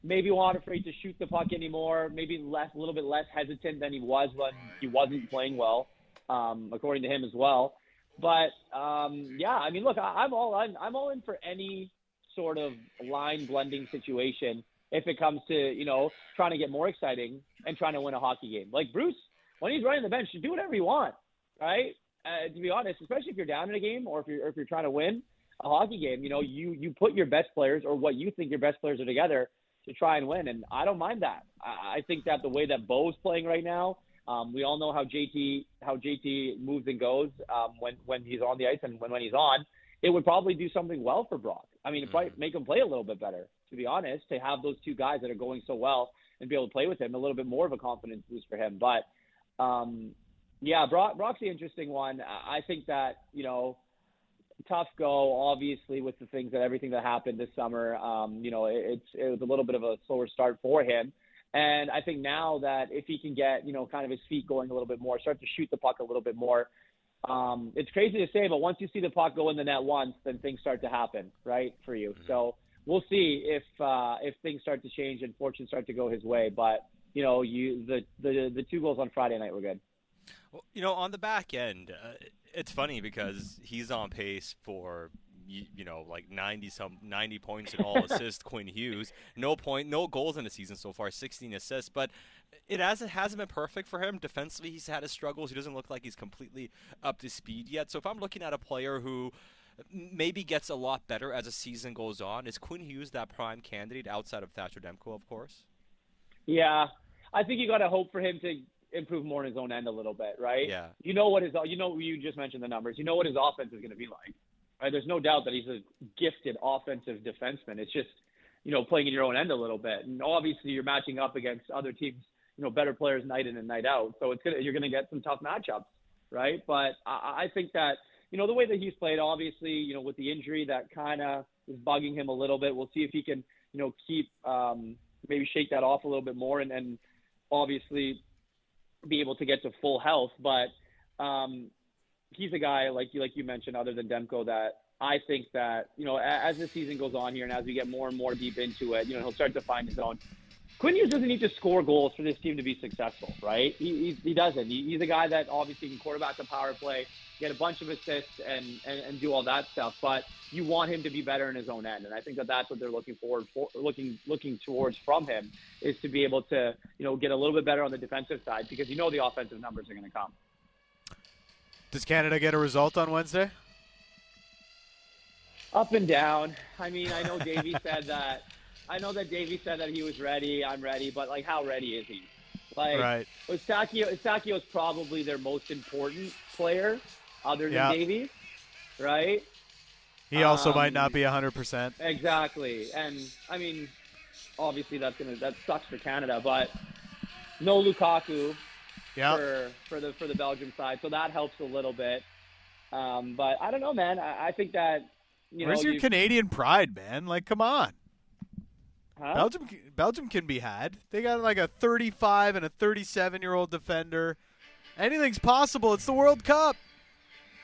Maybe not afraid to shoot the puck anymore. Maybe less, a little bit less hesitant than he was when he wasn't playing well, um, according to him as well. But um, yeah, I mean, look, I, I'm all I'm, I'm all in for any sort of line blending situation if it comes to you know trying to get more exciting and trying to win a hockey game. Like Bruce, when he's running the bench, should do whatever you want right? Uh, to be honest, especially if you're down in a game or if you're or if you're trying to win a hockey game, you know, you you put your best players or what you think your best players are together to try and win, and I don't mind that. I, I think that the way that Bo's playing right now, um, we all know how JT how JT moves and goes um, when when he's on the ice and when when he's on. It would probably do something well for Brock. I mean, it probably mm-hmm. make him play a little bit better. To be honest, to have those two guys that are going so well and be able to play with him, a little bit more of a confidence boost for him. But um, yeah, Brock, Brock's the interesting one. I think that you know, tough go obviously with the things that everything that happened this summer. Um, you know, it, it's it was a little bit of a slower start for him. And I think now that if he can get, you know, kind of his feet going a little bit more, start to shoot the puck a little bit more, um, it's crazy to say, but once you see the puck go in the net once, then things start to happen, right, for you. Mm-hmm. So we'll see if uh, if things start to change and fortunes start to go his way. But you know, you the the the two goals on Friday night were good. Well, you know, on the back end, uh, it's funny because he's on pace for you, you know like 90 some 90 points in all assists. Quinn Hughes, no point, no goals in the season so far, 16 assists, but it hasn't hasn't been perfect for him defensively. He's had his struggles. He doesn't look like he's completely up to speed yet. So if I'm looking at a player who maybe gets a lot better as the season goes on, is Quinn Hughes that prime candidate outside of Thatcher Demko, of course? Yeah, I think you got to hope for him to improve more in his own end a little bit, right? Yeah. You know what his you know you just mentioned the numbers. You know what his offense is going to be like. Right? There's no doubt that he's a gifted offensive defenseman. It's just you know playing in your own end a little bit, and obviously you're matching up against other teams, you know, better players night in and night out. So it's gonna you're gonna get some tough matchups, right? But I, I think that you know the way that he's played, obviously, you know, with the injury that kind of is bugging him a little bit. We'll see if he can you know keep um, maybe shake that off a little bit more, and, and obviously be able to get to full health. But um, he's a guy like you like you mentioned, other than Demko, that I think that you know as the season goes on here and as we get more and more deep into it, you know he'll start to find his own. Quinn Hughes doesn't need to score goals for this team to be successful, right? He, he, he doesn't. He, he's a guy that obviously can quarterback the power play, get a bunch of assists, and, and, and do all that stuff. But you want him to be better in his own end, and I think that that's what they're looking forward for, looking looking towards from him is to be able to you know get a little bit better on the defensive side because you know the offensive numbers are going to come. Does Canada get a result on Wednesday? Up and down. I mean, I know Davey said that. I know that Davey said that he was ready. I'm ready, but like, how ready is he? Like, Right. Eustáquio, Eustáquio is probably their most important player, other than Yeah. Davey, right? He also Um, might not be 100%. Exactly. And I mean, obviously that's gonna that sucks for Canada, but no Lukaku Yeah. for for the for the Belgium side, so that helps a little bit. Um, but I don't know, man. I, I think that you Where's know your you- Canadian pride, man? Like, come on. Huh? Belgium Belgium can be had. They got like a 35 and a 37 year old defender. Anything's possible. It's the World Cup.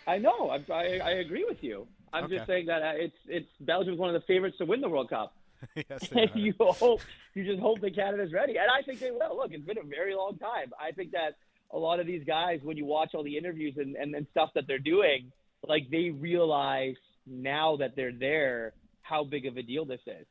I know. I, I I agree with you. I'm Okay. just saying that uh, it's it's Belgium's one of the favorites to win the World Cup. yes, they And are. you hope you just hope that Canada's ready, and I think they will. Look, it's been a very long time. I think that a lot of these guys, when you watch all the interviews and, and, and stuff that they're doing, like they realize now that they're there how big of a deal this is.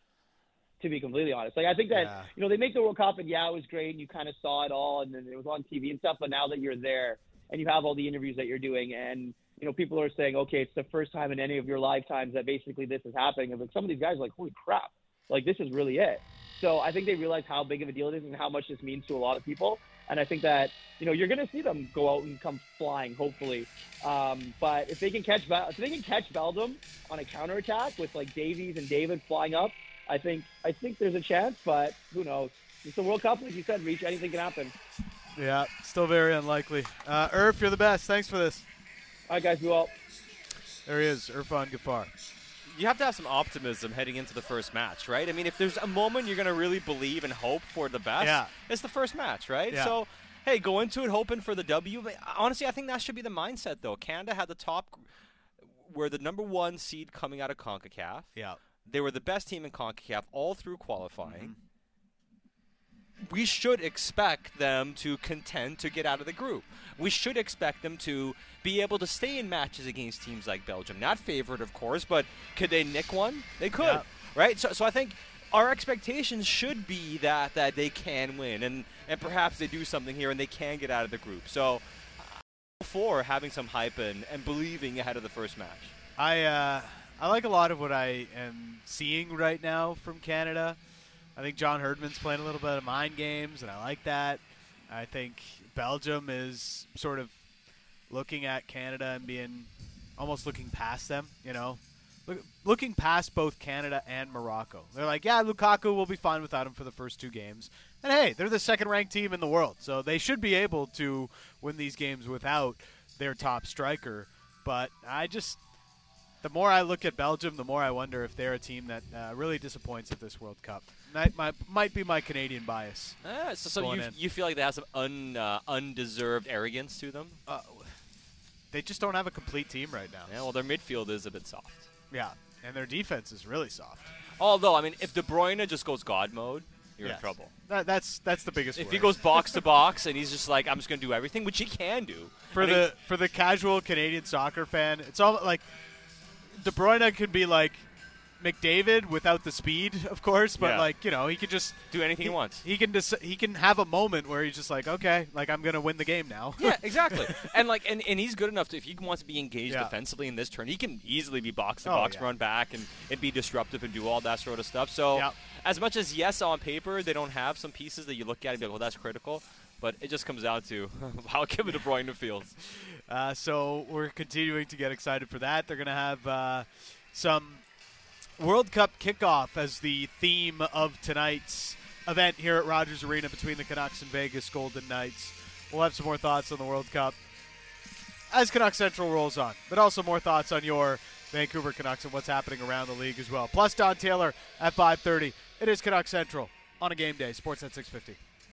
To be completely honest, like I think that Yeah. you know they make the World Cup and yeah, it was great and you kind of saw it all and then it was on TV and stuff. But now that you're there and you have all the interviews that you're doing and you know people are saying, okay, it's the first time in any of your lifetimes that basically this is happening. And like some of these guys are like, holy crap, like this is really it. So I think they realize how big of a deal it is and how much this means to a lot of people. And I think that you know you're going to see them go out and come flying, hopefully. Um, but if they can catch if they can catch Belgium on a counterattack with like Davies and David flying up, I think I think there's a chance. But who knows? It's the World Cup, like you said, reach anything can happen. Yeah, still very unlikely. Uh, Irf, you're the best. Thanks for this. All right, guys, you all. There he is, Irfan Gaffar. you have to have some optimism heading into the first match, right? I mean, if there's a moment you're going to really believe and hope for the best, Yeah. it's the first match, right? Yeah. So, hey, go into it hoping for the W. Honestly, I think that should be the mindset, though. Canada had the top, were the number one seed coming out of CONCACAF. Yeah. They were the best team in CONCACAF all through qualifying. Mm-hmm. We should expect them to contend to get out of the group. We should expect them to be able to stay in matches against teams like Belgium. Not favored, of course, but could they nick one? They could, Yeah. right? So, so I think our expectations should be that that they can win, and and perhaps they do something here and they can get out of the group. So, for having some hype and, and believing ahead of the first match. I uh, I like a lot of what I am seeing right now from Canada. I think John Herdman's playing a little bit of mind games, and I like that. I think Belgium is sort of looking at Canada and being almost looking past them. You know, Look, looking past both Canada and Morocco. They're like, yeah, Lukaku will be fine without him for the first two games. And hey, they're the second-ranked team in the world, so they should be able to win these games without their top striker. But I just the more I look at Belgium, the more I wonder if they're a team that uh, really disappoints at this World Cup. Might, might, might be my Canadian bias. Ah, so so you, you feel like they have some un, uh, undeserved arrogance to them? Uh, they just don't have a complete team right now. Yeah, well, their midfield is a bit soft. Yeah, and their defense is really soft. Although, I mean, if De Bruyne just goes God mode, you're Yes. in trouble. That, that's that's the biggest. If worry. he goes box to box and he's just like, I'm just going to do everything, which he can do. for I the for the casual Canadian soccer fan, it's all like De Bruyne can be like McDavid without the speed, of course, but Yeah. like you know, he could just Do anything he wants. He can dis- he can have a moment where he's just like, okay, like I'm gonna win the game now. yeah, exactly. and like, and, and he's good enough to if he wants to be engaged Yeah. defensively in this turn, he can easily be box to Oh, box, yeah. run back, and, and be disruptive and do all that sort of stuff. So, as much as yes, on paper they don't have some pieces that you look at and be like, well, that's critical. But it just comes down to how Kevin De Bruyne feels. Uh, so we're continuing to get excited for that. They're going to have uh, some World Cup kickoff as the theme of tonight's event here at Rogers Arena between the Canucks and Vegas Golden Knights. We'll have some more thoughts on the World Cup as Canucks Central rolls on, but also more thoughts on your Vancouver Canucks and what's happening around the league as well. Plus Don Taylor at 5:30. It is Canucks Central on a game day. Sportsnet 650.